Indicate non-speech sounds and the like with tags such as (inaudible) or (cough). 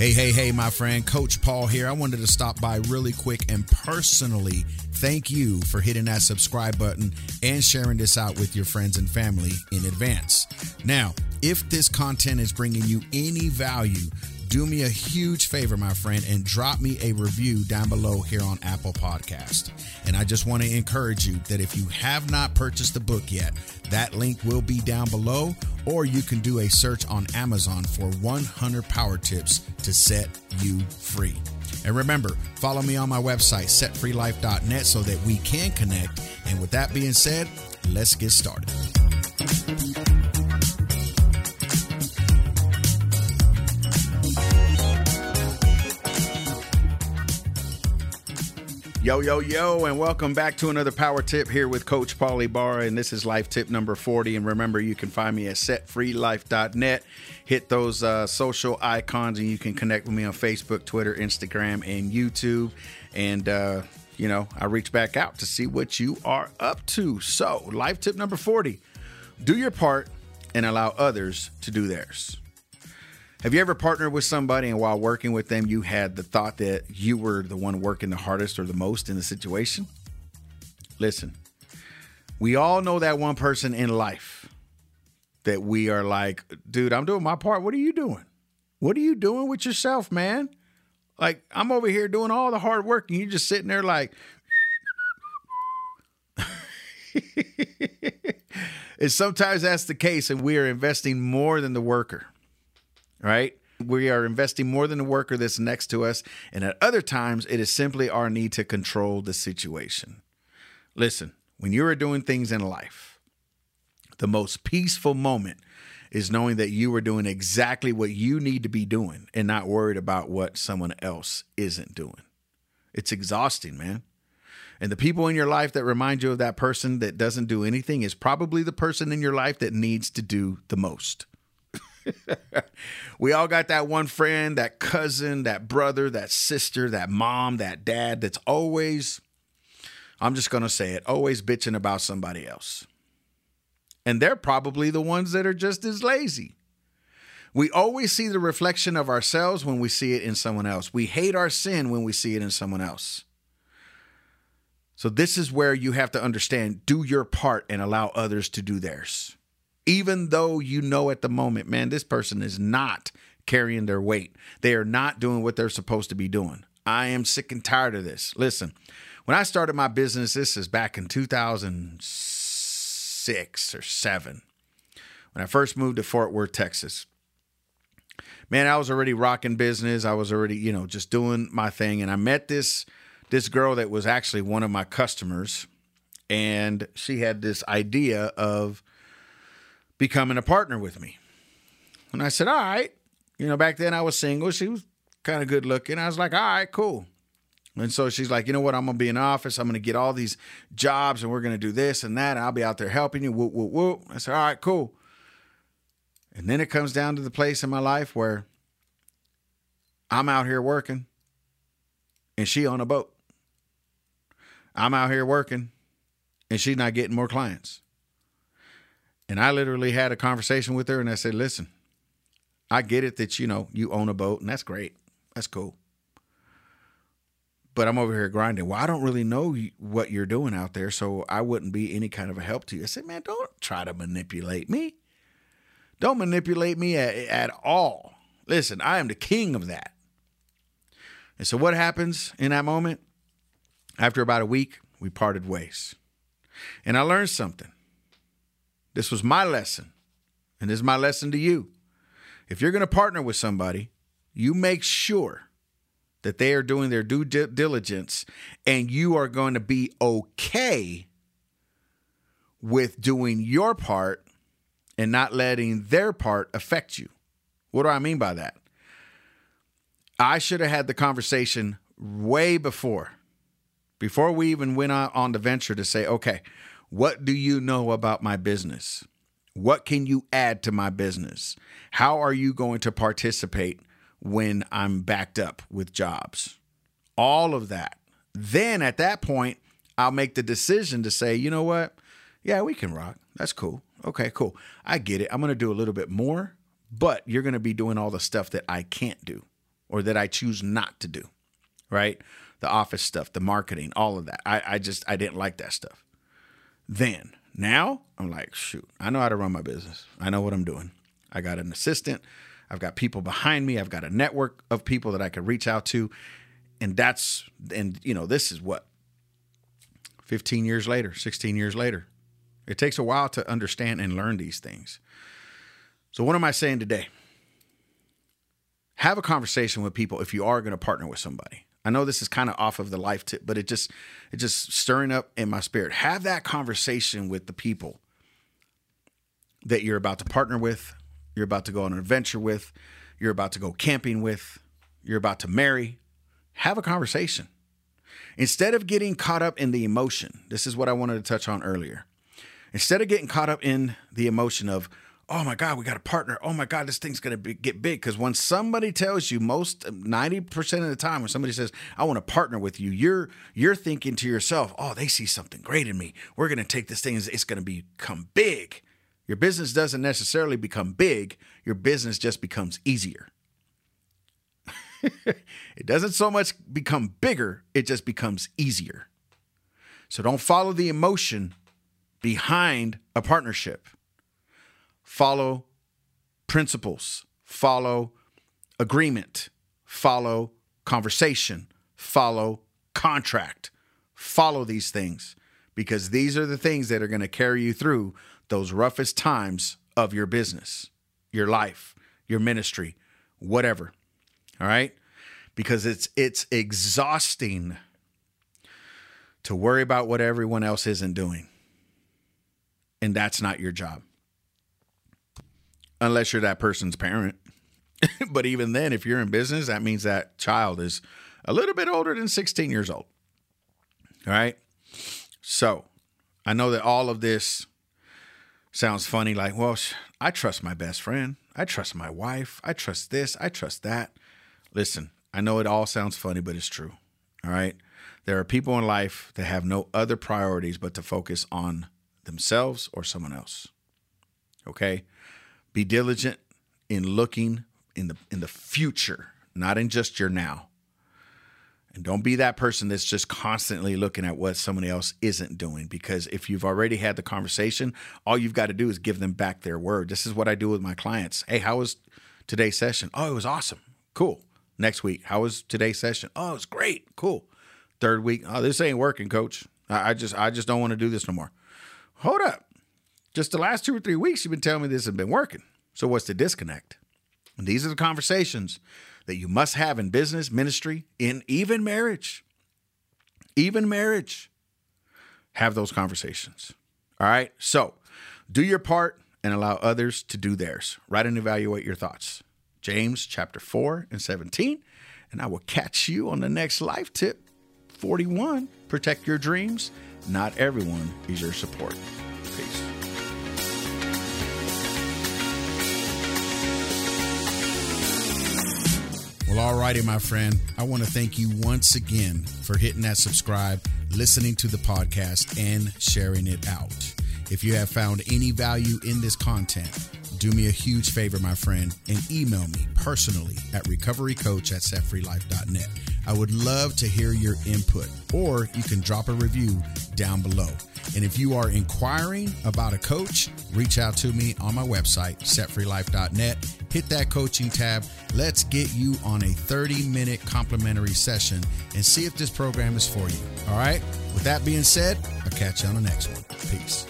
Hey, hey, hey, my friend, Coach Paul here. I wanted to stop by really quick and personally thank you for hitting that subscribe button and sharing this out with your friends and family in advance. Now, if this content is bringing you any value, do me a huge favor, my friend, and drop me a review down below here on Apple Podcast. And I just want to encourage you that if you have not purchased the book yet, that link will be down below, or you can do a search on Amazon for 100 power tips to set you free. And remember, follow me on my website, setfreelife.net, so that we can connect. And with that being said, let's get started. Yo, yo, yo, and welcome back to another power tip here with Coach Paulie Barra. And this is life tip number 40. And remember, you can find me at setfreelife.net. Hit those uh, social icons, and you can connect with me on Facebook, Twitter, Instagram, and YouTube. And, uh, you know, I reach back out to see what you are up to. So, life tip number 40 do your part and allow others to do theirs. Have you ever partnered with somebody and while working with them, you had the thought that you were the one working the hardest or the most in the situation? Listen, we all know that one person in life that we are like, dude, I'm doing my part. What are you doing? What are you doing with yourself, man? Like, I'm over here doing all the hard work and you're just sitting there like, (laughs) and sometimes that's the case, and we are investing more than the worker right? We are investing more than the worker that's next to us. And at other times, it is simply our need to control the situation. Listen, when you are doing things in life, the most peaceful moment is knowing that you are doing exactly what you need to be doing and not worried about what someone else isn't doing. It's exhausting, man. And the people in your life that remind you of that person that doesn't do anything is probably the person in your life that needs to do the most. (laughs) we all got that one friend, that cousin, that brother, that sister, that mom, that dad that's always, I'm just going to say it, always bitching about somebody else. And they're probably the ones that are just as lazy. We always see the reflection of ourselves when we see it in someone else. We hate our sin when we see it in someone else. So, this is where you have to understand do your part and allow others to do theirs even though you know at the moment, man, this person is not carrying their weight. They are not doing what they're supposed to be doing. I am sick and tired of this. Listen, when I started my business, this is back in 2006 or 7, when I first moved to Fort Worth, Texas. Man, I was already rocking business. I was already, you know, just doing my thing. And I met this this girl that was actually one of my customers. And she had this idea of becoming a partner with me. And I said, all right. You know, back then I was single. She was kind of good looking. I was like, all right, cool. And so she's like, you know what? I'm gonna be in office. I'm gonna get all these jobs, and we're gonna do this and that. And I'll be out there helping you. Whoop whoop whoop. I said, all right, cool. And then it comes down to the place in my life where I'm out here working, and she on a boat. I'm out here working, and she's not getting more clients. And I literally had a conversation with her and I said, listen, I get it that, you know, you own a boat and that's great. That's cool. But I'm over here grinding. Well, I don't really know what you're doing out there, so I wouldn't be any kind of a help to you. I said, man, don't try to manipulate me. Don't manipulate me at, at all. Listen, I am the king of that. And so, what happens in that moment? After about a week, we parted ways. And I learned something. This was my lesson. And this is my lesson to you. If you're going to partner with somebody, you make sure that they are doing their due diligence and you are going to be okay with doing your part and not letting their part affect you. What do I mean by that? I should have had the conversation way before, before we even went on the venture to say, okay, what do you know about my business? What can you add to my business? How are you going to participate when I'm backed up with jobs? All of that. Then at that point, I'll make the decision to say, you know what? Yeah, we can rock. That's cool. Okay, cool. I get it. I'm going to do a little bit more, but you're going to be doing all the stuff that I can't do. or that I choose not to do, right? The office stuff, the marketing, all of that. I, I just, I didn't like that stuff. Then, now I'm like, shoot, I know how to run my business. I know what I'm doing. I got an assistant. I've got people behind me. I've got a network of people that I can reach out to. And that's, and you know, this is what, 15 years later, 16 years later. It takes a while to understand and learn these things. So, what am I saying today? Have a conversation with people if you are going to partner with somebody. I know this is kind of off of the life tip, but it just it just stirring up in my spirit. Have that conversation with the people that you're about to partner with, you're about to go on an adventure with, you're about to go camping with, you're about to marry. Have a conversation. Instead of getting caught up in the emotion, this is what I wanted to touch on earlier. Instead of getting caught up in the emotion of, oh my God, we got a partner. Oh my God, this thing's going to get big. Because when somebody tells you, most 90% of the time, when somebody says, I want to partner with you, you're you're thinking to yourself, oh, they see something great in me. We're going to take this thing, it's going to become big. Your business doesn't necessarily become big, your business just becomes easier. (laughs) it doesn't so much become bigger, it just becomes easier. So don't follow the emotion behind a partnership. Follow principles, follow agreement, follow conversation, follow contract. Follow these things because these are the things that are going to carry you through those roughest times of your business, your life, your ministry, whatever. All right? Because it's it's exhausting to worry about what everyone else isn't doing. And that's not your job. Unless you're that person's parent. (laughs) but even then, if you're in business, that means that child is a little bit older than 16 years old. All right. So I know that all of this sounds funny like, well, I trust my best friend. I trust my wife. I trust this. I trust that. Listen, I know it all sounds funny, but it's true. All right. There are people in life that have no other priorities but to focus on themselves or someone else. Okay? Be diligent in looking in the in the future, not in just your now. And don't be that person that's just constantly looking at what somebody else isn't doing. Because if you've already had the conversation, all you've got to do is give them back their word. This is what I do with my clients. Hey, how was today's session? Oh, it was awesome. Cool. Next week, how was today's session? Oh, it's great. Cool. Third week, oh, this ain't working, coach. I, I just I just don't want to do this no more. Hold up. Just the last two or three weeks, you've been telling me this has been working. So what's the disconnect? And these are the conversations that you must have in business, ministry, in even marriage. Even marriage. Have those conversations. All right. So do your part and allow others to do theirs. Write and evaluate your thoughts. James chapter 4 and 17. And I will catch you on the next life tip 41. Protect your dreams. Not everyone is your support. Well, alrighty, my friend. I want to thank you once again for hitting that subscribe, listening to the podcast, and sharing it out. If you have found any value in this content, do me a huge favor, my friend, and email me personally at recoverycoach at setfreelife.net. I would love to hear your input, or you can drop a review down below. And if you are inquiring about a coach, reach out to me on my website, setfreelife.net. Hit that coaching tab. Let's get you on a 30 minute complimentary session and see if this program is for you. All right. With that being said, I'll catch you on the next one. Peace.